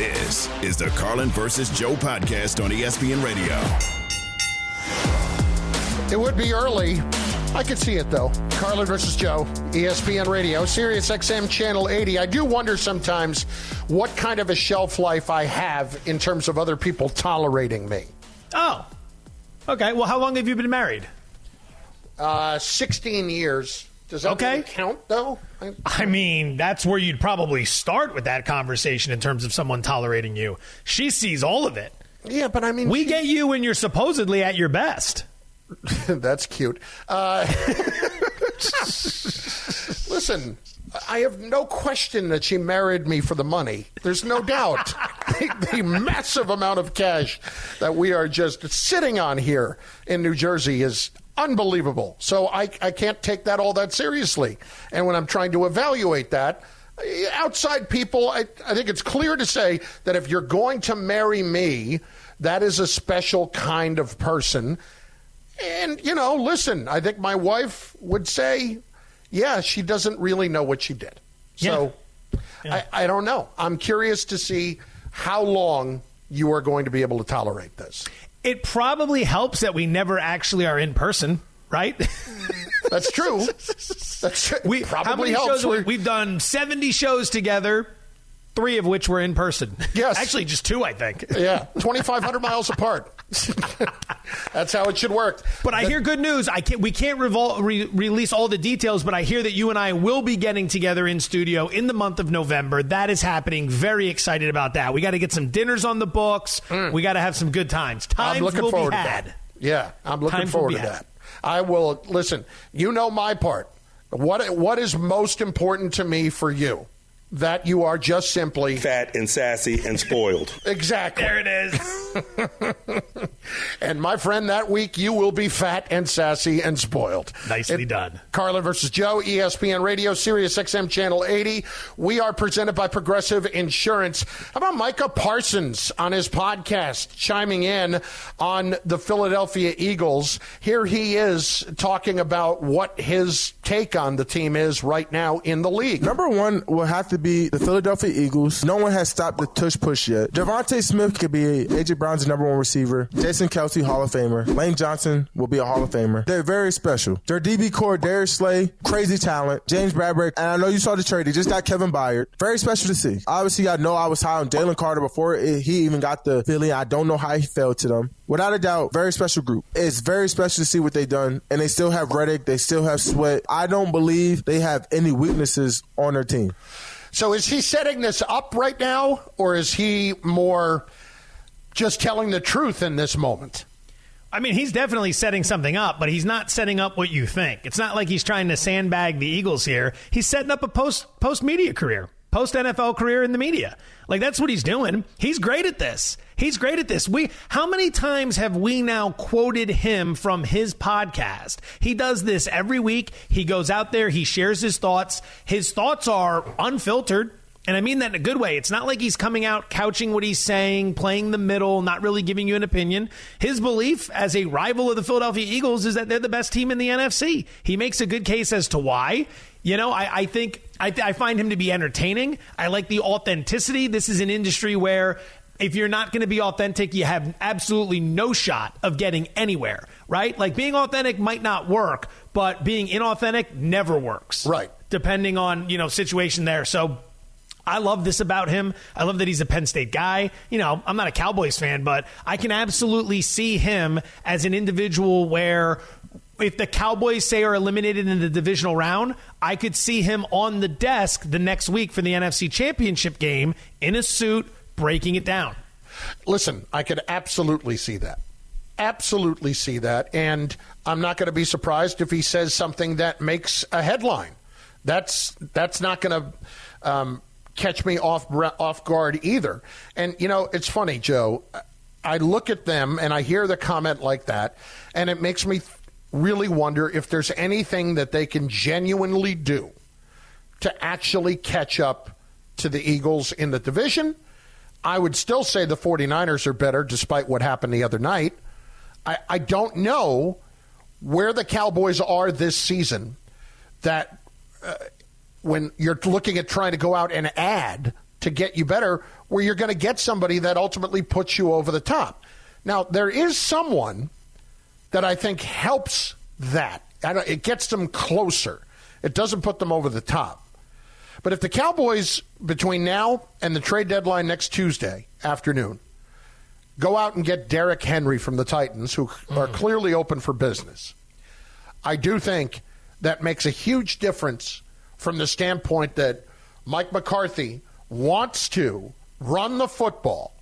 This is the Carlin versus Joe podcast on ESPN Radio. It would be early. I could see it though. Carlin versus Joe, ESPN Radio, Sirius XM Channel 80. I do wonder sometimes what kind of a shelf life I have in terms of other people tolerating me. Oh, okay. Well, how long have you been married? Uh, 16 years. Does that Okay. really count though? I- I mean, that's where you'd probably start with that conversation in terms of someone tolerating you. She sees all of it. yeah, but I mean, We she- get you when you're supposedly at your best. That's cute. Uh, listen, I have no question that she married me for the money. There's no doubt. the, the massive amount of cash that we are just sitting on here in New Jersey is unbelievable. So I, I can't take that all that seriously. And when I'm trying to evaluate that, eh, outside people, I, I think it's clear to say that if you're going to marry me, that is a special kind of person. And, you know, listen, I think my wife would say, yeah, she doesn't really know what she did. So I, I don't know. I'm curious to see how long you are going to be able to tolerate this. It probably helps that we never actually are in person, right? That's true. That's true. we probably how many helps. shows have we've done 70 shows together, three of which were in person. Yes. Actually, just two, I think. yeah, 2,500 miles apart. That's how it should work. But I hear good news. I can't, we can't revol- re- release all the details, but I hear that you and I will be getting together in studio in the month of November. That is happening. Very excited about that. We got to get some dinners on the books. We got to have some good times. Times Mm. I'm looking will forward be to had. that. Yeah, I'm looking Times forward to had. that. I will listen. You know my part. What what is most important to me for you? That you are just simply fat and sassy and spoiled. exactly. There it is. And my friend, that week you will be fat and sassy and spoiled. Nicely done. Carlin versus Joe, ESPN Radio, Sirius XM Channel 80. We are presented by Progressive Insurance. How about Micah Parsons on his podcast chiming in on the Philadelphia Eagles? Here he is talking about what his take on the team is right now in the league. Number one will have to be the Philadelphia Eagles. No one has stopped the tush push yet. DeVonta Smith could be AJ Brown's number one receiver. Jason Kelce, Hall of Famer. Lane Johnson will be a Hall of Famer. They're very special. Their DB corps, Darius Slay, crazy talent. James Bradberry, and I know you saw the trade. They just got Kevin Byard. Very special to see. Obviously, I know I was high on Jalen Carter before he even got the Philly. I don't know how he fell to them. Without a doubt, very special group. It's very special to see what they've done, and they still have Reddick. They still have Sweat. I don't believe they have any weaknesses on their team. So is he setting this up right now, or is he more just telling the truth in this moment? I mean, he's definitely setting something up, but he's not setting up what you think. It's not like he's trying to sandbag the Eagles here. He's setting up a post post media career, post NFL career in the media. Like that's what he's doing. He's great at this. He's great at this. We how many times have we now quoted him from his podcast? He does this every week. He goes out there, he shares his thoughts. His thoughts are unfiltered. And I mean that in a good way. It's not like he's coming out couching what he's saying, playing the middle, not really giving you an opinion. His belief as a rival of the Philadelphia Eagles is that they're the best team in the NFC. He makes a good case as to why. You know, I, I think I, I find him to be entertaining. I like the authenticity. This is an industry where if you're not going to be authentic, you have absolutely no shot of getting anywhere, right? Like being authentic might not work, but being inauthentic never works. Right. Depending on, you know, situation there. So I love this about him. I love that he's a Penn State guy. You know, I'm not a Cowboys fan, but I can absolutely see him as an individual where if the Cowboys say are eliminated in the divisional round, I could see him on the desk the next week for the NFC Championship game in a suit breaking it down. Listen, I could absolutely see that. Absolutely see that. And I'm not going to be surprised if he says something that makes a headline. That's that's not going to um, catch me off off guard either. And you know, it's funny, Joe. I look at them and I hear the comment like that, and it makes me really wonder if there's anything that they can genuinely do to actually catch up to the Eagles in the division. I would still say the 49ers are better despite what happened the other night. I, I don't know where the Cowboys are this season that uh, when you're looking at trying to go out and add to get you better where you're going to get somebody that ultimately puts you over the top. Now, there is someone that I think helps that. It gets them closer. It doesn't put them over the top. But if the Cowboys, between now and the trade deadline next Tuesday afternoon, go out and get Derrick Henry from the Titans, who are mm. clearly open for business, I do think that makes a huge difference from the standpoint that Mike McCarthy wants to run the football.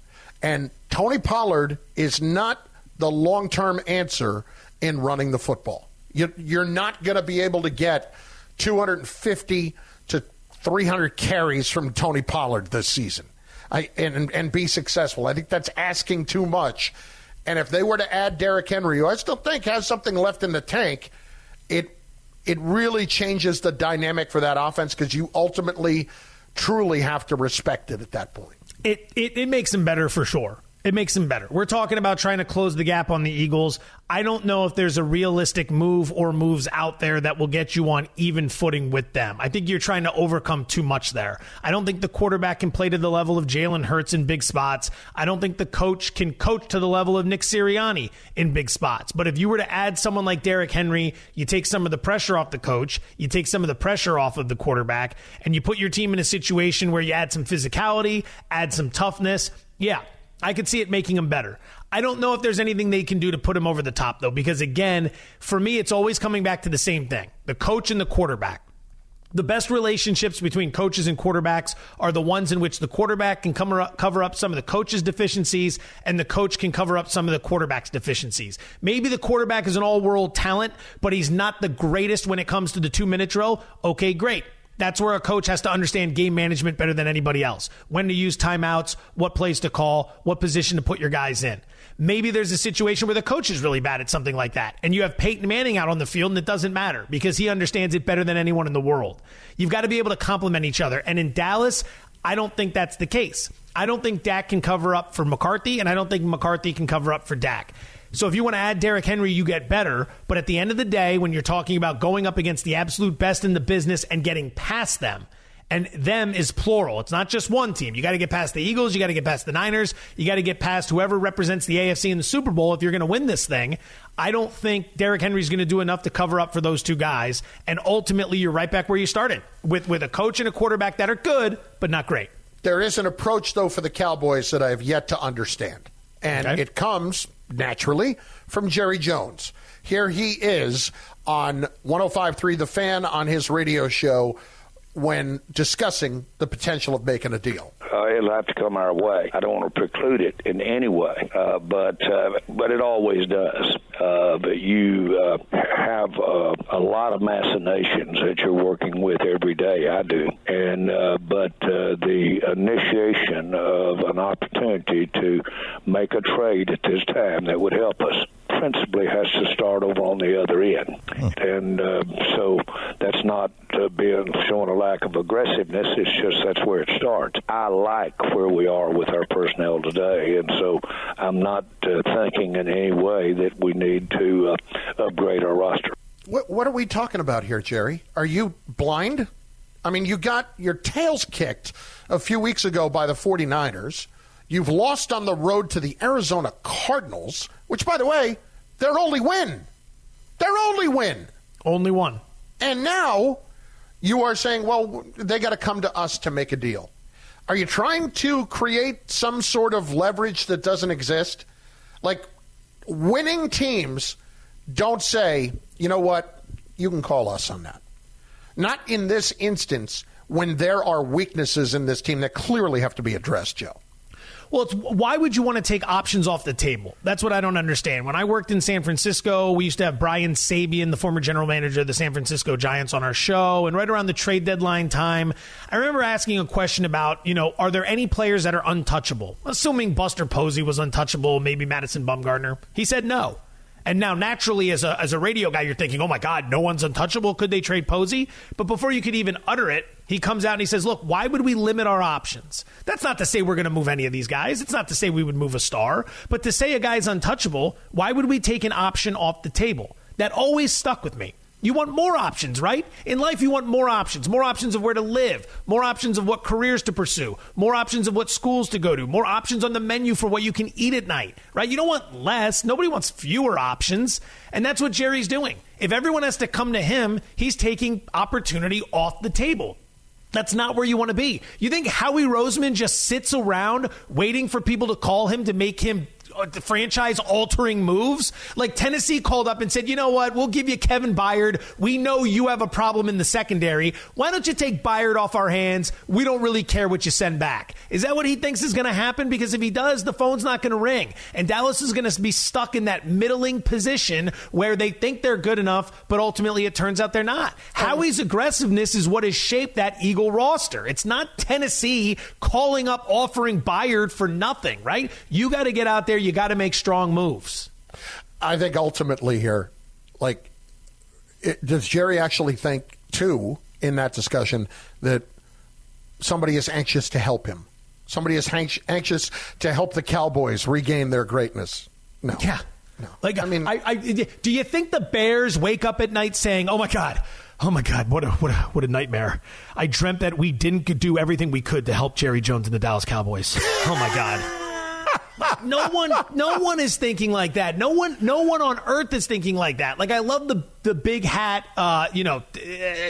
And Tony Pollard is not the long term answer in running the football. You're not going to be able to get 250 to 300 carries from Tony Pollard this season I, and, and be successful. I think that's asking too much. And if they were to add Derrick Henry, who I still think has something left in the tank, it it really changes the dynamic for that offense because you ultimately truly have to respect it at that point. It, it, it makes them better for sure. It makes them better. We're talking about trying to close the gap on the Eagles. I don't know if there's a realistic move or moves out there that will get you on even footing with them. I think you're trying to overcome too much there. I don't think the quarterback can play to the level of Jalen Hurts in big spots. I don't think the coach can coach to the level of Nick Sirianni in big spots. But if you were to add someone like Derrick Henry, you take some of the pressure off the coach, you take some of the pressure off of the quarterback, and you put your team in a situation where you add some physicality, add some toughness. Yeah, I could see it making him better. I don't know if there's anything they can do to put him over the top, though, because again, for me, it's always coming back to the same thing the coach and the quarterback. The best relationships between coaches and quarterbacks are the ones in which the quarterback can cover up, cover up some of the coach's deficiencies and the coach can cover up some of the quarterback's deficiencies. Maybe the quarterback is an all world talent, but he's not the greatest when it comes to the two minute drill. Okay, great. That's where a coach has to understand game management better than anybody else. When to use timeouts, what plays to call, what position to put your guys in. Maybe there's a situation where the coach is really bad at something like that, and you have Peyton Manning out on the field, and it doesn't matter because he understands it better than anyone in the world. You've got to be able to complement each other. And in Dallas, I don't think that's the case. I don't think Dak can cover up for McCarthy, and I don't think McCarthy can cover up for Dak. So if you want to add Derrick Henry, you get better. But at the end of the day, when you're talking about going up against the absolute best in the business and getting past them, and them is plural. It's not just one team. You got to get past the Eagles. You got to get past the Niners. You got to get past whoever represents the AFC in the Super Bowl if you're going to win this thing. I don't think Derrick Henry's going to do enough to cover up for those two guys. And ultimately, you're right back where you started with, with a coach and a quarterback that are good, but not great. There is an approach, though, for the Cowboys that I have yet to understand. And okay. it comes naturally, from Jerry Jones. Here he is on 105.3 The Fan on his radio show when discussing the potential of making a deal? Uh, it'll have to come our way. I don't want to preclude it in any way, uh, but uh, but it always does. Uh, but you uh, have uh, a lot of machinations that you're working with every day. I do, and uh, but uh, the initiation of an opportunity to make a trade at this time that would help us principally has to start over on the other end, and uh, so that's not uh, being showing a lack of aggressiveness. It's just that's where it starts. I like where we are with our personnel today, and so I'm not uh, thinking in any way that we need to uh, upgrade our roster. What, what are we talking about here, Jerry? Are you blind? I mean, you got your tails kicked a few weeks ago by the 49ers. You've lost on the road to the Arizona Cardinals, which, by the way, their only win. Their only win. Only one. And now you are saying, well, they got to come to us to make a deal. Are you trying to create some sort of leverage that doesn't exist? Like winning teams don't say, you know what, you can call us on that. Not in this instance when there are weaknesses in this team that clearly have to be addressed, Joe. Well, it's why would you want to take options off the table? That's what I don't understand. When I worked in San Francisco, we used to have Brian Sabean, the former general manager of the San Francisco Giants, on our show. And right around the trade deadline time, I remember asking a question about, you know, are there any players that are untouchable? Assuming Buster Posey was untouchable, maybe Madison Bumgarner. He said no. And now, naturally, as a, as a radio guy, you're thinking, oh my God, no one's untouchable. Could they trade Posey? But before you could even utter it, he comes out and he says, look, why would we limit our options? That's not to say we're going to move any of these guys. It's not to say we would move a star. But to say a guy's untouchable, why would we take an option off the table? That always stuck with me. You want more options, right? In life, you want more options. More options of where to live, more options of what careers to pursue, more options of what schools to go to, more options on the menu for what you can eat at night, right? You don't want less. Nobody wants fewer options. And that's what Jerry's doing. If everyone has to come to him, he's taking opportunity off the table. That's not where you want to be. You think Howie Roseman just sits around waiting for people to call him to make him Uh, franchise altering moves. Like Tennessee called up and said, you know what, we'll give you Kevin Byard. We know you have a problem in the secondary. Why don't you take Byard off our hands? We don't really care what you send back. Is that what he thinks is going to happen? Because if he does, the phone's not going to ring. And Dallas is going to be stuck in that middling position where they think they're good enough, but ultimately it turns out they're not. Howie's aggressiveness is what has shaped that Eagle roster. It's not Tennessee calling up offering Byard for nothing, right? You got to get out there you got to make strong moves. I think ultimately here, like, it, does Jerry actually think too in that discussion that somebody is anxious to help him? Somebody is anxious to help the Cowboys regain their greatness. No. Yeah. No. Like I mean, I, I, do you think the Bears wake up at night saying, "Oh my God, oh my God, what a what a what a nightmare! I dreamt that we didn't do everything we could to help Jerry Jones and the Dallas Cowboys. Oh my God." No one, no one is thinking like that. No one, no one on earth is thinking like that. Like I love the the big hat, uh, you know,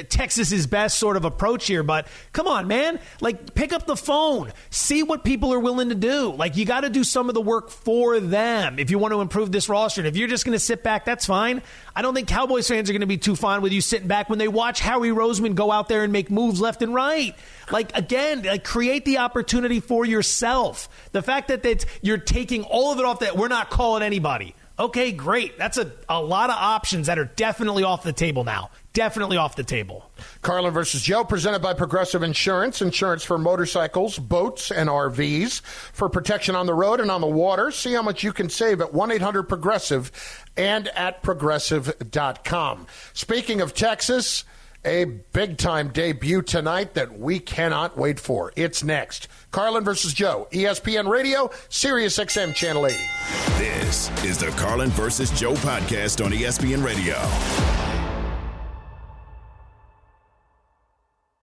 Texas is best sort of approach here. But come on, man, like pick up the phone, see what people are willing to do. Like you got to do some of the work for them if you want to improve this roster. And if you're just going to sit back, that's fine. I don't think Cowboys fans are going to be too fine with you sitting back when they watch Howie Roseman go out there and make moves left and right. Like again, like create the opportunity for yourself. The fact that that you're taking all of it off that we're not calling anybody. Okay, great. That's a, a lot of options that are definitely off the table now. Definitely off the table. Carlin versus Joe, presented by Progressive Insurance. Insurance for motorcycles, boats, and RVs. For protection on the road and on the water. See how much you can save at 1 800 Progressive and at progressive.com. Speaking of Texas, a big time debut tonight that we cannot wait for. It's next. Carlin versus Joe, ESPN Radio, Sirius XM Channel 80. This is the Carlin versus Joe podcast on ESPN Radio.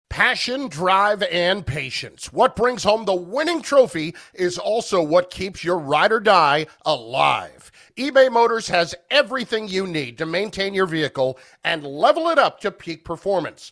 Passion, drive, and patience. What brings home the winning trophy is also what keeps your ride or die alive eBay Motors has everything you need to maintain your vehicle and level it up to peak performance.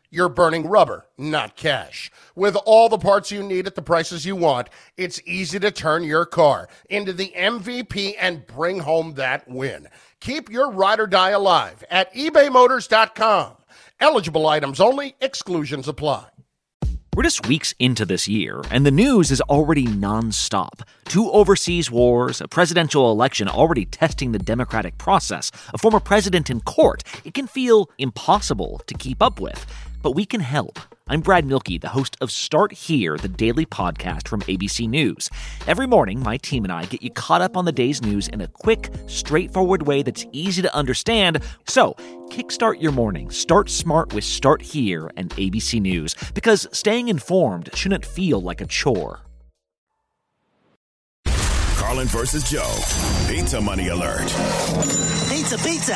you're burning rubber, not cash. With all the parts you need at the prices you want, it's easy to turn your car into the MVP and bring home that win. Keep your ride or die alive at ebaymotors.com. Eligible items only, exclusions apply. We're just weeks into this year, and the news is already nonstop. Two overseas wars, a presidential election already testing the democratic process, a former president in court. It can feel impossible to keep up with but we can help. I'm Brad Mielke, the host of Start Here, the daily podcast from ABC News. Every morning, my team and I get you caught up on the day's news in a quick, straightforward way that's easy to understand. So, kickstart your morning. Start smart with Start Here and ABC News, because staying informed shouldn't feel like a chore. Carlin versus Joe. Pizza money alert. Pizza, pizza.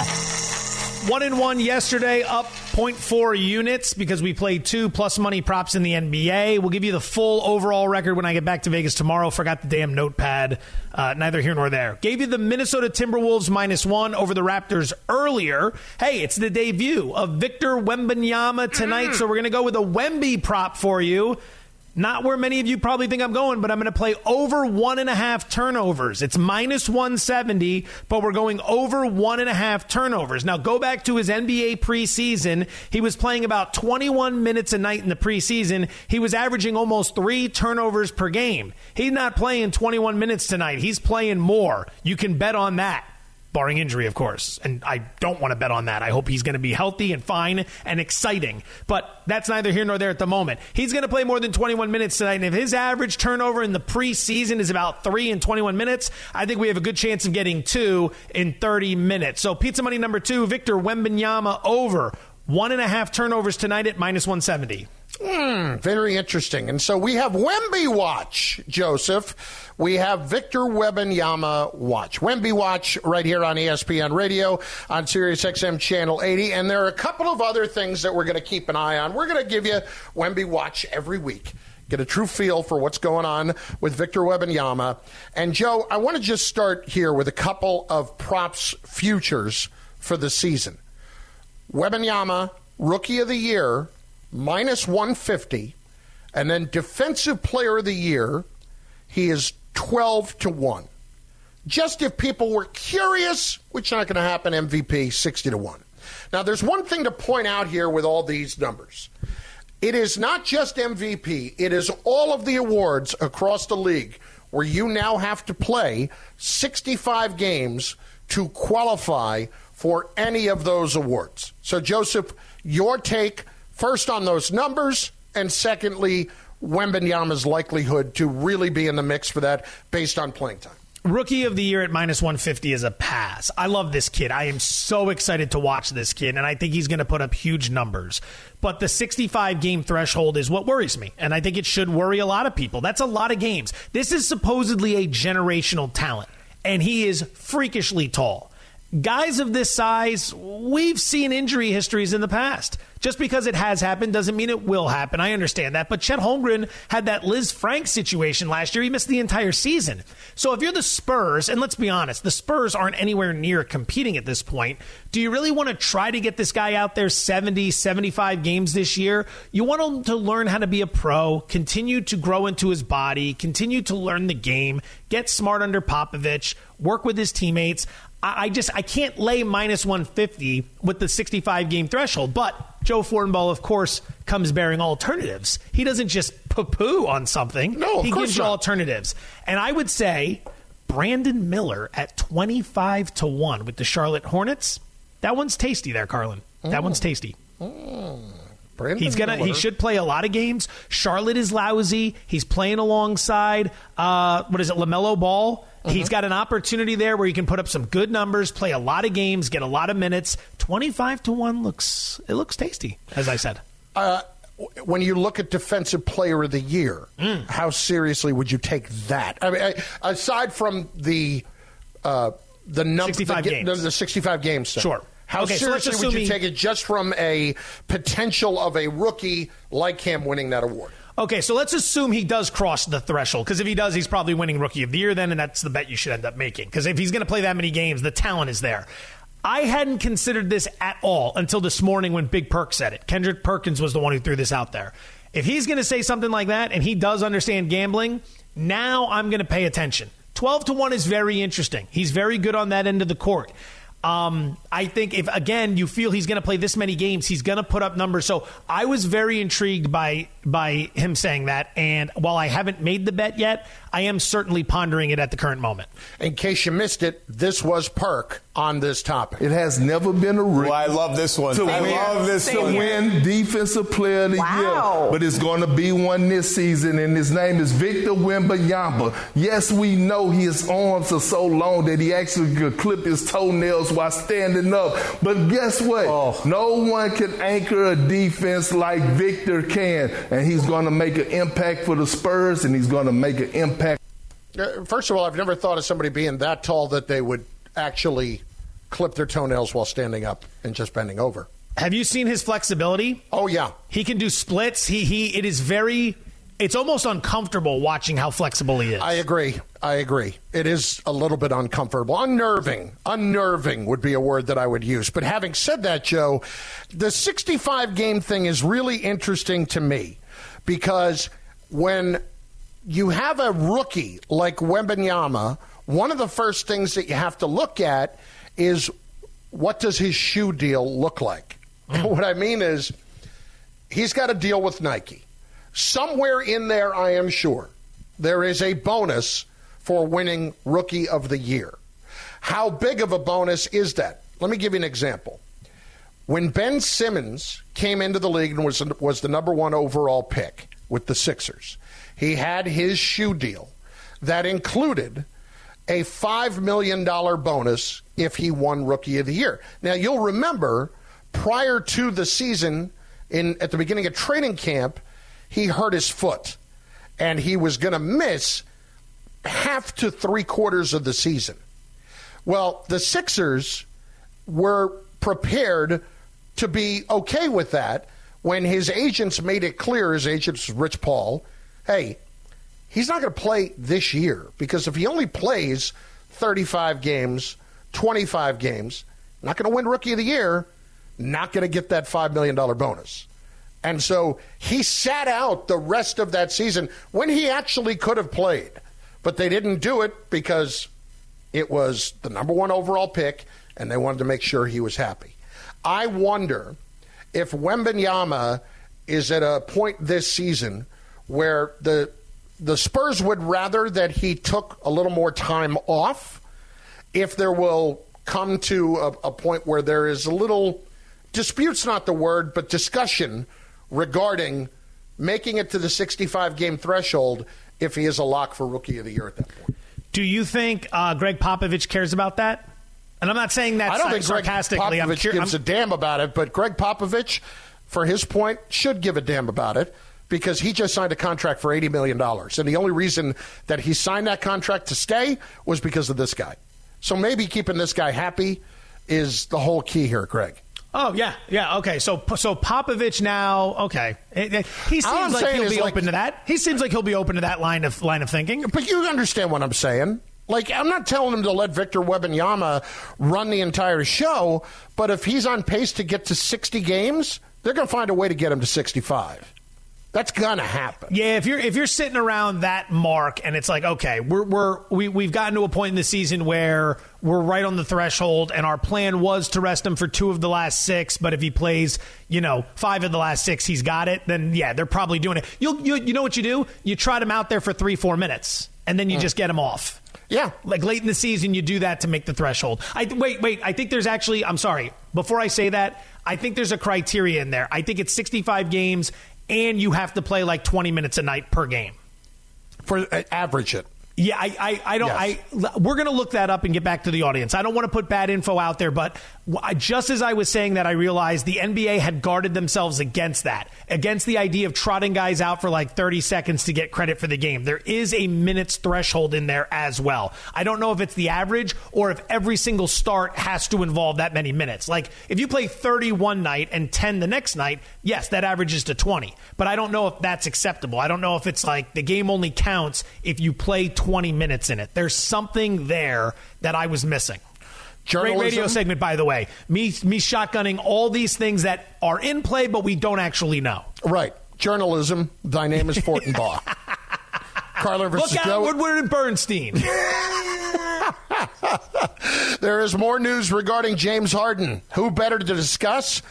One in one yesterday, up 0.4 units because we played two plus money props in the NBA. We'll give you the full overall record when I get back to Vegas tomorrow. Forgot the damn notepad. Uh, neither here nor there. Gave you the Minnesota Timberwolves minus one over the Raptors earlier. Hey, it's the debut of Victor Wembanyama tonight, so we're going to go with a Wemby prop for you. Not where many of you probably think I'm going, but I'm going to play over one and a half turnovers. It's minus 170, but we're going over one and a half turnovers. Now, go back to his NBA preseason. He was playing about 21 minutes a night in the preseason. He was averaging almost three turnovers per game. He's not playing 21 minutes tonight. He's playing more. You can bet on that. Barring injury, of course. And I don't want to bet on that. I hope he's going to be healthy and fine and exciting. But that's neither here nor there at the moment. He's going to play more than 21 minutes tonight. And if his average turnover in the preseason is about three in 21 minutes, I think we have a good chance of getting two in 30 minutes. So pizza money number two, Victor Wembanyama over one and a half turnovers tonight at minus 170. Hmm, very interesting. And so we have Wemby Watch, Joseph. We have Victor Wembanyama Watch. Wemby Watch right here on ESPN Radio on Sirius XM Channel 80. And there are a couple of other things that we're going to keep an eye on. We're going to give you Wemby Watch every week. Get a true feel for what's going on with Victor Wembanyama. And Joe, I want to just start here with a couple of props futures for the season. Wembanyama, Rookie of the Year, minus 150. And then Defensive Player of the Year, he is 12 to 1. Just if people were curious, which not going to happen, MVP 60 to 1. Now, there's one thing to point out here with all these numbers. It is not just MVP, it is all of the awards across the league where you now have to play 65 games to qualify for any of those awards. So, Joseph, your take first on those numbers, and secondly, Wembanyama's likelihood to really be in the mix for that based on playing time. Rookie of the year at minus 150 is a pass. I love this kid. I am so excited to watch this kid, and I think he's going to put up huge numbers. But the 65 game threshold is what worries me, and I think it should worry a lot of people. That's a lot of games. This is supposedly a generational talent, and he is freakishly tall guys of this size, we've seen injury histories in the past. Just because it has happened doesn't mean it will happen. I understand that. But Chet Holmgren had that Lisfranc situation last year. He missed the entire season. So if you're the Spurs, and let's be honest, the Spurs aren't anywhere near competing at this point. Do you really want to try to get this guy out there 70, 75 games this year? You want him to learn how to be a pro, continue to grow into his body, continue to learn the game, get smart under Popovich, work with his teammates. I, just I can't lay minus 150 with the 65 game threshold. But Joe Fortenbaugh, of course, comes bearing alternatives. He doesn't just poo poo on something. No, he gives you alternatives. And I would say Brandon Miller at 25 to 1 with the Charlotte Hornets. That one's tasty there, Carlin. That one's tasty. Mm. Brandon He's gonna. Miller. He should play a lot of games. Charlotte is lousy. He's playing alongside. Uh, what is it? Lamelo Ball. Mm-hmm. He's got an opportunity there where he can put up some good numbers, play a lot of games, get a lot of minutes. Twenty-five to one looks it looks tasty, as I said. Uh, when you look at defensive player of the year, mm. how seriously would you take that? I mean, I, aside from the uh, the number, 65 the, games. The, the 65 games, sure. How okay, seriously so would you take it just from a potential of a rookie like him winning that award? Okay, so let's assume he does cross the threshold because if he does, he's probably winning Rookie of the Year then, and that's the bet you should end up making. Because if he's going to play that many games, the talent is there. I hadn't considered this at all until this morning when Big Perk said it. Kendrick Perkins was the one who threw this out there. If he's going to say something like that and he does understand gambling, now I'm going to pay attention. 12 to 1 is very interesting. He's very good on that end of the court. Um, I think if again you feel he's going to play this many games, he's going to put up numbers. So I was very intrigued by by him saying that. And while I haven't made the bet yet, I am certainly pondering it at the current moment. In case you missed it, this was Perk on this topic. It has never been a rookie. Well, I love this one. To I win, love this to one. win Defensive Player of the wow. Year, but it's going to be one this season, and his name is Victor Wembanyama. Yes, we know his arms are so long that he actually could clip his toenails while standing up. But guess what? Oh. No one can anchor a defense like Victor can, and he's going to make an impact for the Spurs, and he's going to make an impact Uh, first of all, I've never thought of somebody being that tall that they would actually clip their toenails while standing up and just bending over. Have you seen his flexibility? Oh yeah, he can do splits. He he. It is very. It's almost uncomfortable watching how flexible he is. I agree. I agree. It is a little bit uncomfortable. Unnerving. Unnerving would be a word that I would use. But having said that, Joe, the 65 game thing is really interesting to me because when you have a rookie like Wembanyama, one of the first things that you have to look at is what does his shoe deal look like? Mm. What I mean is he's got a deal with Nike. Somewhere in there, I am sure, there is a bonus for winning Rookie of the Year. How big of a bonus is that? Let me give you an example. When Ben Simmons came into the league and was, was the number one overall pick with the Sixers, he had his shoe deal that included a $5 million bonus if he won Rookie of the Year. Now, you'll remember prior to the season, in at the beginning of training camp, he hurt his foot and he was going to miss half to three quarters of the season. Well, the Sixers were prepared to be okay with that when his agents made it clear, his agents, Rich Paul, hey, he's not going to play this year because if he only plays 35 games, 25 games, not going to win Rookie of the Year, not going to get that $5 million bonus. And so he sat out the rest of that season when he actually could have played. But they didn't do it because it was the number one overall pick, and they wanted to make sure he was happy. I wonder if Wembanyama is at a point this season where the the Spurs would rather that he took a little more time off. If there will come to a, a point where there is a little dispute's not the word, but discussion regarding making it to the 65 game threshold if he is a lock for Rookie of the Year at that point. Do you think uh, Gregg Popovich cares about that? And I'm not saying that I don't think sarcastically. Gregg Popovich I'm, gives I'm, a damn about it, but Gregg Popovich, for his point, should give a damn about it because he just signed a contract for $80 million. And the only reason that he signed that contract to stay was because of this guy. So maybe keeping this guy happy is the whole key here, Greg. Oh yeah, yeah. Okay, so so Popovich now. Okay, he seems like he'll be like, open to that. He seems like he'll be open to that line of line of thinking. But you understand what I'm saying? Like I'm not telling him to let Victor Wembanyama run the entire show, but if he's on pace to get to 60 games, they're going to find a way to get him to 65. That's gonna happen. Yeah, if you're if you're sitting around that mark and it's like, okay, we're we're we, we've gotten to a point in the season where we're right on the threshold, and our plan was to rest him for two of the last six. But if he plays, you know, five of the last six, he's got it. Then yeah, they're probably doing it. You'll you you know what you do? You trot him out there for three four minutes, and then you mm. just get him off. Yeah, like late in the season, you do that to make the threshold. I wait, wait. I think there's actually. I'm sorry. Before I say that, I think there's a criteria in there. I think it's 65 games, and you have to play like 20 minutes a night per game. For uh, average it. Yeah, I, I, I don't. Yes. I we're going to look that up and get back to the audience. I don't want to put bad info out there, but just as I was saying that, I realized the NBA had guarded themselves against that, against the idea of trotting guys out for like 30 seconds to get credit for the game. There is a minutes threshold in there as well. I don't know if it's the average or if every single start has to involve that many minutes. Like if you play 30 one night and 10 the next night, yes, that averages to 20. But I don't know if that's acceptable. I don't know if it's like the game only counts if you play 20 minutes in it. There's something there that I was missing. Journalism. Great radio segment, by the way. Me, me shotgunning all these things that are in play, but we don't actually know. Right. Journalism. Thy name is Fortenbaugh. Carlin versus Look out, Joe. Woodward and Bernstein. there is more news regarding James Harden. Who better to discuss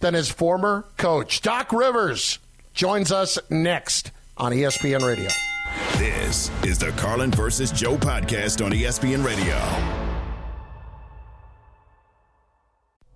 than his former coach? Doc Rivers joins us next on ESPN Radio. This is the Carlin versus Joe podcast on ESPN Radio.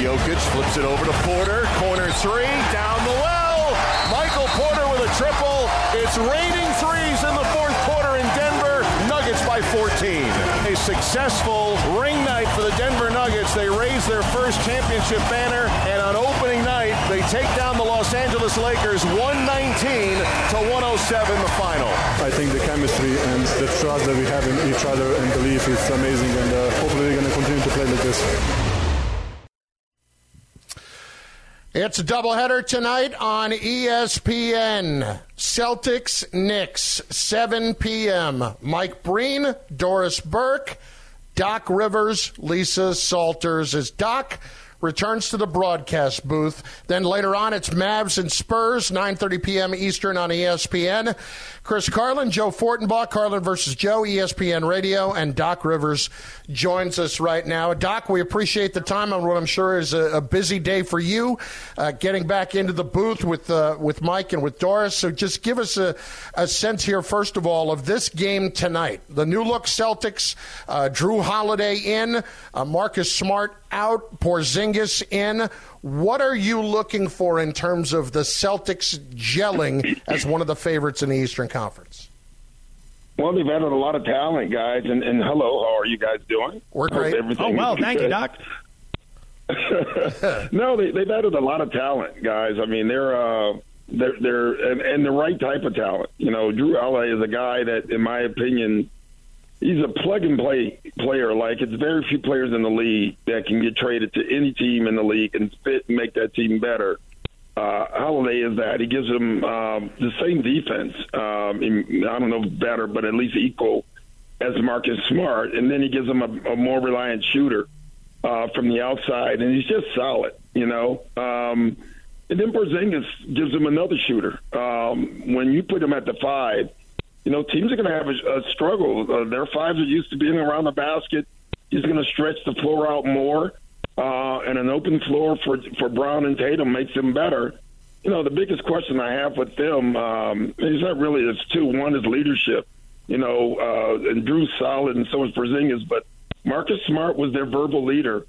Jokic flips it over to Porter. Corner three, down the well. Michael Porter with a triple. It's raining threes in the fourth quarter in Denver. Nuggets by 14. A successful ring night for the Denver Nuggets. They raise their first championship banner, and on opening night, they take down the Los Angeles Lakers 119 to 107 the final. I think the chemistry and the trust that we have in each other and belief is amazing, and uh, hopefully we're going to continue to play like this. It's a doubleheader tonight on ESPN. Celtics Knicks, 7 p.m. Mike Breen, Doris Burke, Doc Rivers, Lisa Salters. Is Doc returns to the broadcast booth. Then later on, it's Mavs and Spurs, 9.30 p.m. Eastern on ESPN. Chris Carlin, Joe Fortenbaugh, Carlin versus Joe, ESPN Radio, and Doc Rivers joins us right now. Doc, we appreciate the time on what I'm sure is a, a busy day for you, uh, getting back into the booth with uh, with Mike and with Doris. So just give us a, a sense here, first of all, of this game tonight. The new look Celtics, uh, Jrue Holiday in, uh, Marcus Smart out, Porzingis in. What are you looking for in terms of the Celtics gelling as one of the favorites in the Eastern Conference? Well, they've added a lot of talent, guys. And, and hello, how are you guys doing? We're great. everything Oh, well, is thank you. Doc. no, they, they've added a lot of talent, guys. I mean, they're uh, they're they're and, and the right type of talent. You know, Jrue Holiday is a guy that, in my opinion, he's a plug and play player. Like it's very few players in the league that can get traded to any team in the league and fit and make that team better. Uh, Holiday is that. He gives them um, the same defense. Um, I don't know better, but at least equal as Marcus Smart, and then he gives them a, a more reliant shooter uh, from the outside, and he's just solid, you know. Um, and then Porzingis gives him another shooter. Um, when you put him at the five, you know, teams are going to have a, a struggle. Uh, their fives are used to being around the basket. He's going to stretch the floor out more, uh, and an open floor for for Brown and Tatum makes them better. You know, the biggest question I have with them um, is not really it's two. One is leadership. You know, uh, and Jrue's solid, and so is Porzingis, but Marcus Smart was their verbal leader.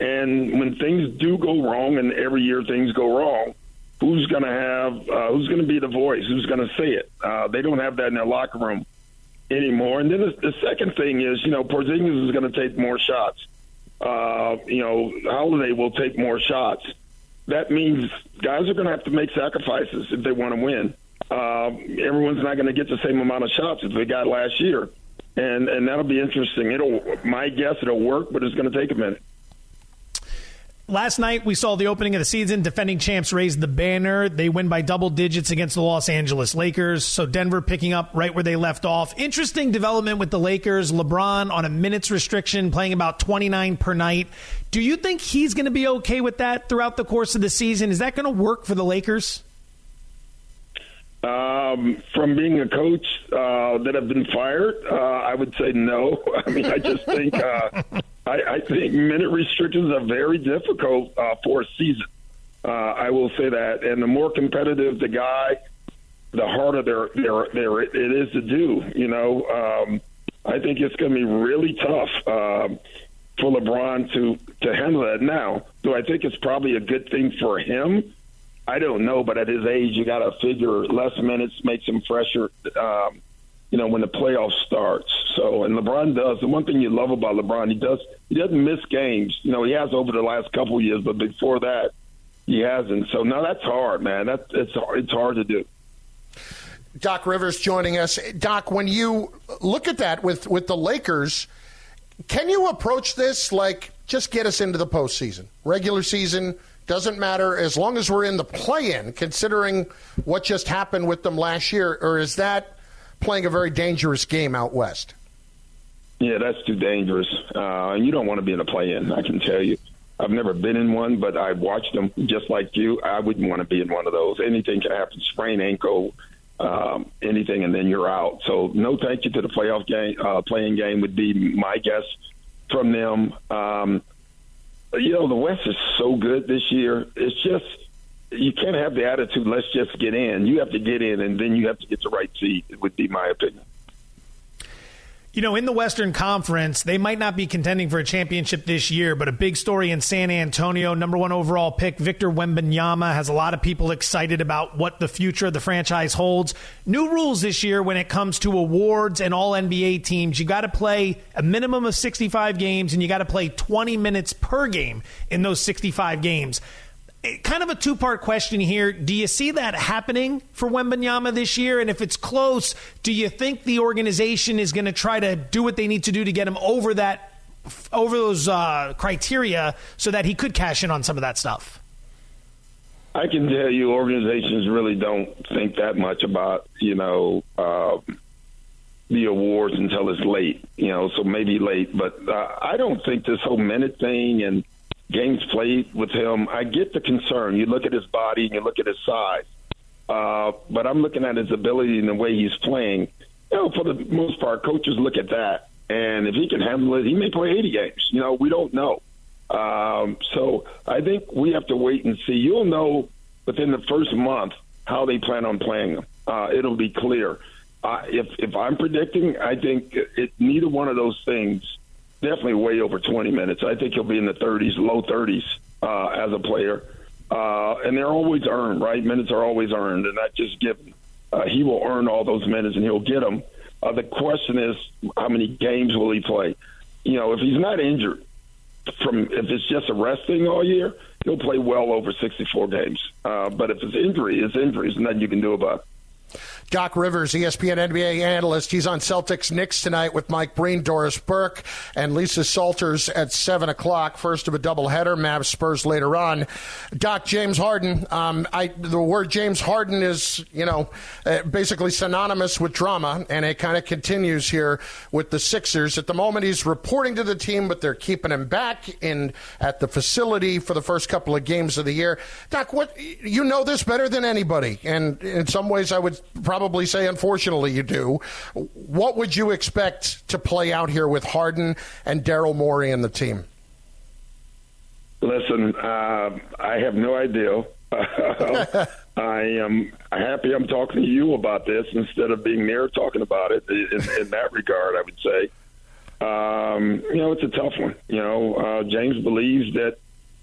And when things do go wrong, and every year things go wrong, who's going to have uh, who's going to be the voice? Who's going to say it? Uh, they don't have that in their locker room anymore. And then the, the second thing is, you know, Porzingis is going to take more shots. Uh, you know, Holiday will take more shots. That means guys are going to have to make sacrifices if they want to win. Uh, everyone's not going to get the same amount of shots as they got last year, and and that'll be interesting. It'll, my guess, it'll work, but it's going to take a minute. Last night, we saw the opening of the season. Defending champs raised the banner. They win by double digits against the Los Angeles Lakers. So Denver picking up right where they left off. Interesting development with the Lakers. LeBron on a minutes restriction, playing about 29 per night. Do you think he's going to be okay with that throughout the course of the season? Is that going to work for the Lakers? Um, from being a coach uh, that have been fired, uh, I would say no. I mean, I just think uh, I, I think minute restrictions are very difficult uh, for a season. Uh, I will say that, and the more competitive the guy, the harder their their their it is to do. You know, um, I think it's going to be really tough um, for LeBron to to handle that. Now, do I think it's probably a good thing for him? I don't know, but at his age, you got to figure less minutes makes him fresher. Um, you know, when the playoffs starts. So, and LeBron does the one thing you love about LeBron, he does he doesn't miss games. You know, he has over the last couple of years, but before that, he hasn't. So now that's hard, man. That it's it's hard to do. Doc Rivers joining us. Doc, when you look at that with, with the Lakers, can you approach this like just get us into the postseason? Regular season doesn't matter as long as we're in the play in, considering what just happened with them last year, or is that playing a very dangerous game out west? Yeah, that's too dangerous. Uh, you don't want to be in a play-in. I can tell you. I've never been in one, but I've watched them just like you. I wouldn't want to be in one of those. Anything can happen. Sprain ankle, um, anything, and then you're out. So no, thank you to the playoff game. Uh, playing game would be my guess from them. Um, you know, the West is so good this year. It's just you can't have the attitude. Let's just get in. You have to get in, and then you have to get the right seat. It would be my opinion. You know, in the Western Conference, they might not be contending for a championship this year, but a big story in San Antonio, number one overall pick, Victor Wembanyama, has a lot of people excited about what the future of the franchise holds. New rules this year when it comes to awards and all NBA teams. You got to play a minimum of 65 games, and you got to play 20 minutes per game in those 65 games kind of a two part question here. Do you see that happening for Wembanyama this year? And if it's close, do you think the organization is going to try to do what they need to do to get him over that over those uh, criteria so that he could cash in on some of that stuff? I can tell you, organizations really don't think that much about you know uh, the awards until it's late. You know, so maybe late, but uh, I don't think this whole minute thing and games played with him. I get the concern. You look at his body and you look at his size, uh, but I'm looking at his ability and the way he's playing. You know, for the most part, coaches look at that, and if he can handle it, he may play 80 games. You know, we don't know. Um, so I think we have to wait and see. You'll know within the first month how they plan on playing him. Uh, it'll be clear. Uh, if if I'm predicting, I think it, neither one of those things definitely way over 20 minutes. I think he'll be in the 30s, low 30s uh, as a player. Uh, and they're always earned, right? Minutes are always earned, and not just given. Uh, he will earn all those minutes, and he'll get them. Uh, the question is, how many games will he play? You know, if he's not injured, from if it's just a resting all year, he'll play well over 64 games. Uh, but if it's injury, it's injury. There's nothing you can do about it. Doc Rivers, ESPN NBA analyst. He's on Celtics Knicks tonight with Mike Breen, Doris Burke, and Lisa Salters at 7 o'clock. First of a doubleheader. Mavs Spurs later on. Doc, James Harden. Um, I, the word James Harden is, you know, uh, basically synonymous with drama, and it kind of continues here with the Sixers. At the moment, he's reporting to the team, but they're keeping him back in at the facility for the first couple of games of the year. Doc, what you know this better than anybody, and in some ways, I would probably probably say, unfortunately, you do. What would you expect to play out here with Harden and Daryl Morey and the team? Listen, uh, I have no idea. I am happy I'm talking to you about this instead of being there talking about it. In, in that regard, I would say, um, you know, it's a tough one. You know, uh, James believes that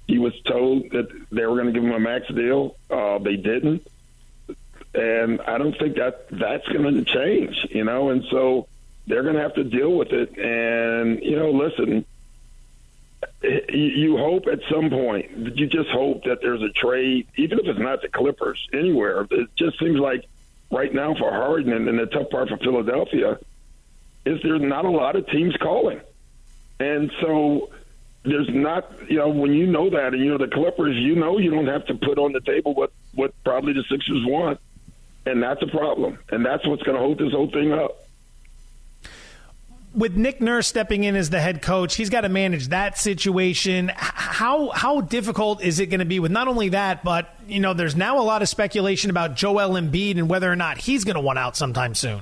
he was told that they were going to give him a max deal. Uh, they didn't and I don't think that that's going to change, you know. And so they're going to have to deal with it. And you know, listen, you hope at some point, you just hope that there's a trade, even if it's not the Clippers, anywhere. It just seems like right now for Harden and, and the tough part for Philadelphia is there's not a lot of teams calling, and so there's not, you know, when you know that, and you know the Clippers, you know, you don't have to put on the table what what probably the Sixers want and that's a problem. And that's what's going to hold this whole thing up. With Nick Nurse stepping in as the head coach, he's got to manage that situation. How how difficult is it going to be with not only that, but you know, there's now a lot of speculation about Joel Embiid and whether or not he's going to want out sometime soon.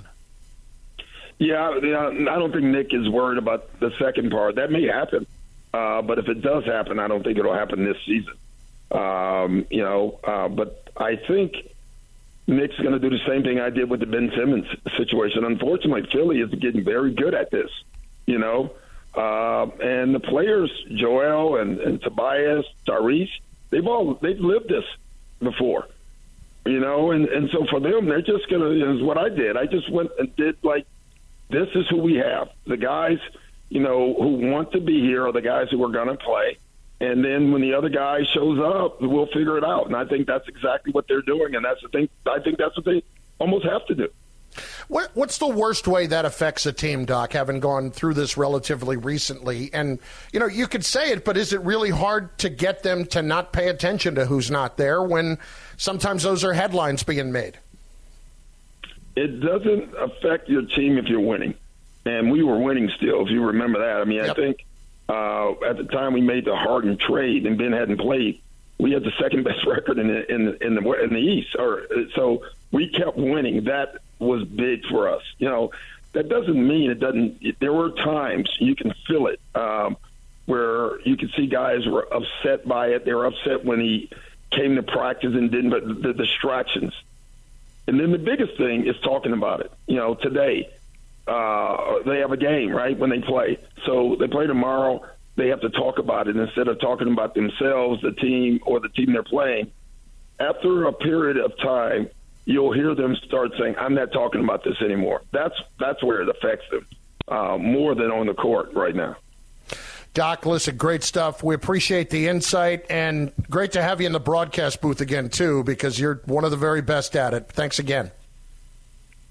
Yeah, yeah, I don't think Nick is worried about the second part. That may happen, uh, but if it does happen, I don't think it'll happen this season. Um, you know, uh, but I think Nick's going to do the same thing I did with the Ben Simmons situation. Unfortunately, Philly is getting very good at this, you know. Uh, and the players, Joel and, and Tobias, Tyrese, they've all they've lived this before, you know. And and so for them, they're just going to. Is what I did. I just went and did like, this is who we have. The guys, you know, who want to be here are the guys who are going to play and then when the other guy shows up, we'll figure it out. And I think that's exactly what they're doing, and that's the thing. I think that's what they almost have to do. What, what's the worst way that affects a team, Doc, having gone through this relatively recently? And, you know, you could say it, but is it really hard to get them to not pay attention to who's not there when sometimes those are headlines being made? It doesn't affect your team if you're winning. And we were winning still, if you remember that. I mean, yep. I think uh, at the time we made the Harden trade and Ben hadn't played, we had the second best record in the in the in the, in the East. Or so we kept winning. That was big for us. You know, that doesn't mean it doesn't. There were times you can feel it um, where you could see guys were upset by it. They were upset when he came to practice and didn't. But the distractions. And then the biggest thing is talking about it. You know, today uh, they have a game right when they play. So they play tomorrow. They have to talk about it instead of talking about themselves, the team, or the team they're playing. After a period of time, you'll hear them start saying, "I'm not talking about this anymore." That's that's where it affects them uh, more than on the court right now. Doc, listen, great stuff. We appreciate the insight and great to have you in the broadcast booth again, too, because you're one of the very best at it. Thanks again.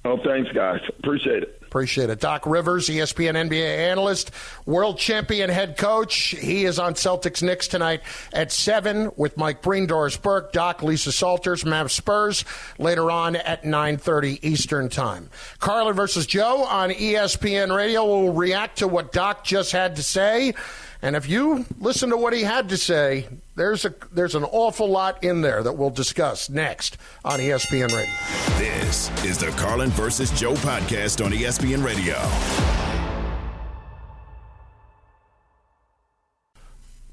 Oh, thanks, guys. Appreciate it. Appreciate it. Doc Rivers, ESPN NBA analyst, world champion head coach. He is on Celtics Knicks tonight at 7 with Mike Breen, Doris Burke, Doc, Lisa Salters, Mavs Spurs later on at 9.30 Eastern Time. Carlin versus Joe on ESPN Radio will react to what Doc just had to say. And if you listen to what he had to say, there's a there's an awful lot in there that we'll discuss next on ESPN Radio. This is the Carlin versus Joe podcast on ESPN Radio.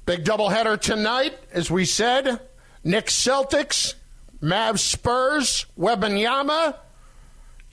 Big doubleheader tonight, as we said. Knicks Celtics, Mavs Spurs, Wembanyama,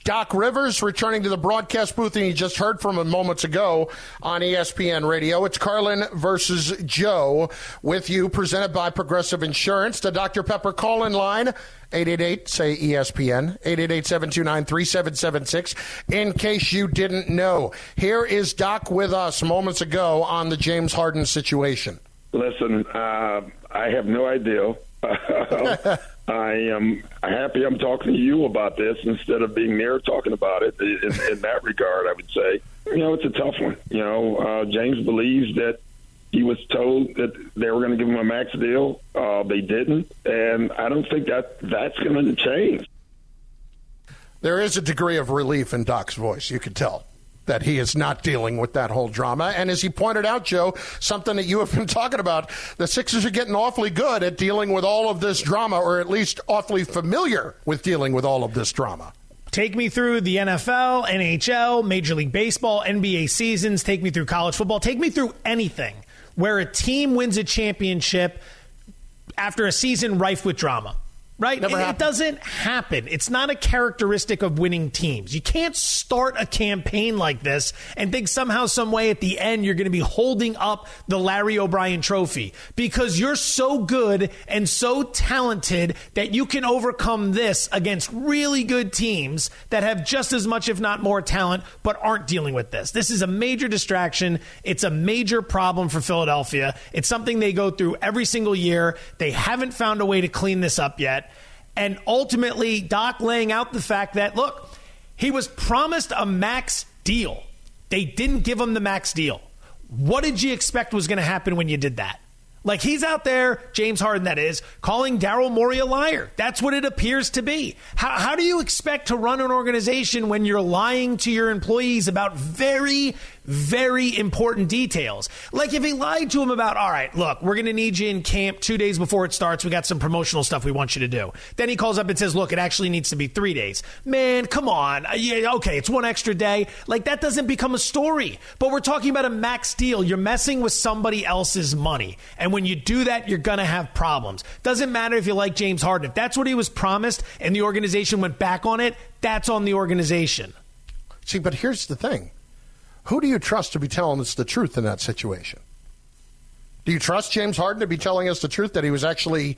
Doc Rivers returning to the broadcast booth, and you just heard from him moments ago on ESPN Radio. It's Carlin versus Joe with you, presented by Progressive Insurance. The Dr. Pepper call in line, 888 say ESPN, 888 729 3776. In case you didn't know, here is Doc with us moments ago on the James Harden situation. Listen, uh, I have no idea. I am happy I'm talking to you about this instead of being there talking about it. In, in that regard, I would say, you know, it's a tough one. You know, uh, James believes that he was told that they were going to give him a max deal. Uh, they didn't, and I don't think that that's going to change. There is a degree of relief in Doc's voice. You can tell that he is not dealing with that whole drama. And as he pointed out, Joe, something that you have been talking about, the Sixers are getting awfully good at dealing with all of this drama, or at least awfully familiar with dealing with all of this drama. Take me through the NFL, NHL, Major League Baseball, NBA seasons. Take me through college football. Take me through anything where a team wins a championship after a season rife with drama right? It, it, doesn't happen. It's not a characteristic of winning teams. You can't start a campaign like this and think somehow, some way at the end you're going to be holding up the Larry O'Brien trophy because you're so good and so talented that you can overcome this against really good teams that have just as much, if not more talent, but aren't dealing with this. This is a major distraction. It's a major problem for Philadelphia. It's something they go through every single year. They haven't found a way to clean this up yet. And ultimately, Doc laying out the fact that, look, he was promised a max deal. They didn't give him the max deal. What did you expect was going to happen when you did that? Like he's out there, James Harden, that is, calling Daryl Morey a liar. That's what it appears to be. How, how do you expect to run an organization when you're lying to your employees about very, very important details. Like if he lied to him about, all right, look, we're going to need you in camp two days before it starts. We got some promotional stuff we want you to do. Then he calls up and says, look, it actually needs to be three days. Man, come on. Uh, yeah, okay, it's one extra day. Like that doesn't become a story. But we're talking about a max deal. You're messing with somebody else's money. And when you do that, you're going to have problems. Doesn't matter if you like James Harden. If that's what he was promised and the organization went back on it, that's on the organization. See, but here's the thing who do you trust to be telling us the truth in that situation? Do you trust James Harden to be telling us the truth that he was actually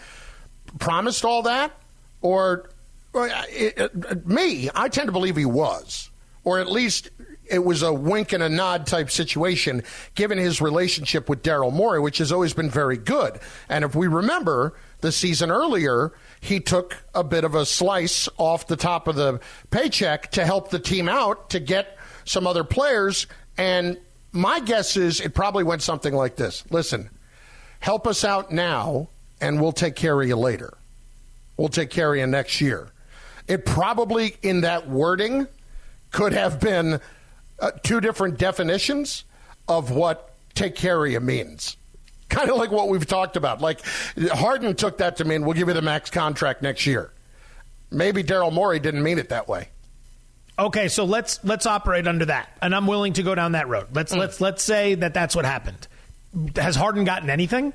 promised all that? Or it, it, me, I tend to believe he was. Or at least it was a wink and a nod type situation given his relationship with Daryl Morey, which has always been very good. And if we remember the season earlier, he took a bit of a slice off the top of the paycheck to help the team out to get some other players. And my guess is it probably went something like this Listen, help us out now, and we'll take care of you later. We'll take care of you next year. It probably, in that wording, could have been uh, two different definitions of what take care of you means. Kind of like what we've talked about. Like Harden took that to mean we'll give you the max contract next year. Maybe Daryl Morey didn't mean it that way. Okay, so let's let's operate under that, and I'm willing to go down that road. Let's mm. let's let's say that that's what happened. Has Harden gotten anything?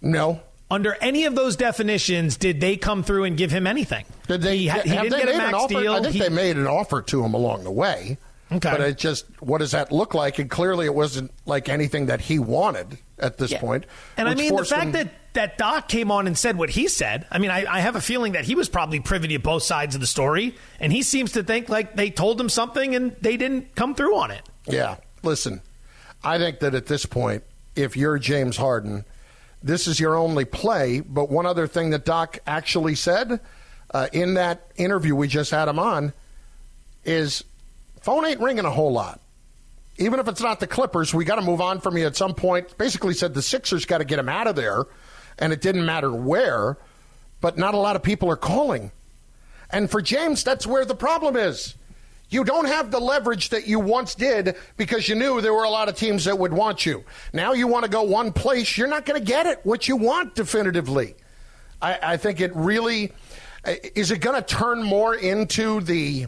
No. Under any of those definitions, did they come through and give him anything? Did they? He, he didn't they get a max offer? deal. I think He- they made an offer to him along the way. Okay. But it just, what does that look like? And clearly, it wasn't like anything that he wanted at this point. And I mean, the fact him- that that Doc came on and said what he said, I mean, I, I have a feeling that he was probably privy to both sides of the story, and he seems to think like they told him something and they didn't come through on it. Yeah. Listen, I think that at this point, if you're James Harden, this is your only play. But one other thing that Doc actually said uh, in that interview we just had him on is phone ain't ringing a whole lot. Even if it's not the Clippers, we got to move on from you at some point. Basically said the Sixers got to get him out of there, and it didn't matter where, but not a lot of people are calling. And for James, that's where the problem is. You don't have the leverage that you once did because you knew there were a lot of teams that would want you. Now you want to go one place, you're not going to get it what you want definitively. I, I think it really uh, is it going to turn more into the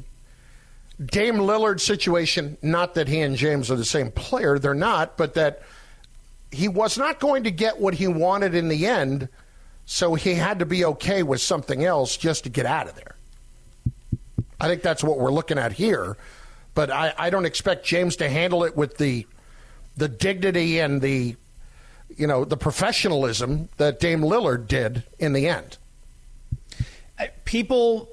Dame Lillard situation. Not that he and James are the same player, they're not, but that he was not going to get what he wanted in the end, so he had to be okay with something else just to get out of there. I think that's what we're looking at here, but I, I don't expect James to handle it with the the dignity and the you know the professionalism that Dame Lillard did in the end. people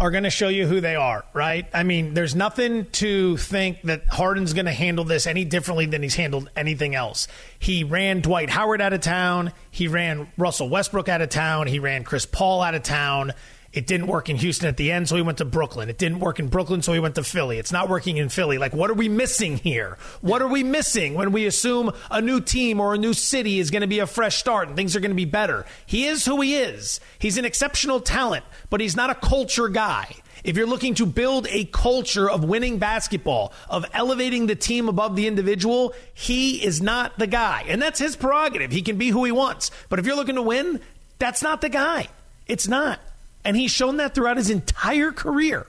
are going to show you who they are, right? I mean, there's nothing to think that Harden's going to handle this any differently than he's handled anything else. He ran Dwight Howard out of town. He ran Russell Westbrook out of town. He ran Chris Paul out of town. It didn't work in Houston at the end, so he went to Brooklyn. It didn't work in Brooklyn, so he went to Philly. It's not working in Philly. Like, what are we missing here? What are we missing when we assume a new team or a new city is going to be a fresh start and things are going to be better? He is who he is. He's an exceptional talent, but he's not a culture guy. If you're looking to build a culture of winning basketball, of elevating the team above the individual, he is not the guy. And that's his prerogative. He can be who he wants. But if you're looking to win, that's not the guy. It's not. And he's shown that throughout his entire career.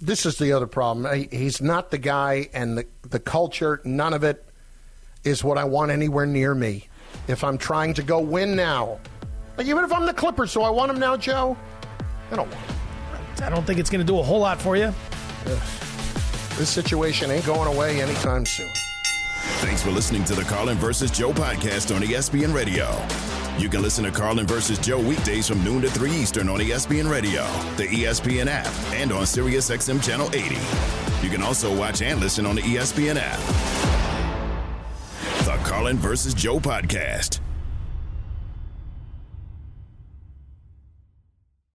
This is the other problem. He's not the guy, and the, the culture, none of it is what I want anywhere near me. If I'm trying to go win now, like even if I'm the Clippers, so I want him now, Joe. I don't want him. I don't think it's going to do a whole lot for you. This situation ain't going away anytime soon. Thanks for listening to the Carlin versus Joe podcast on ESPN Radio. You can listen to Carlin versus Joe weekdays from noon to 3 Eastern on ESPN Radio, the ESPN app, and on SiriusXM Channel 80. You can also watch and listen on the ESPN app. The Carlin versus Joe podcast.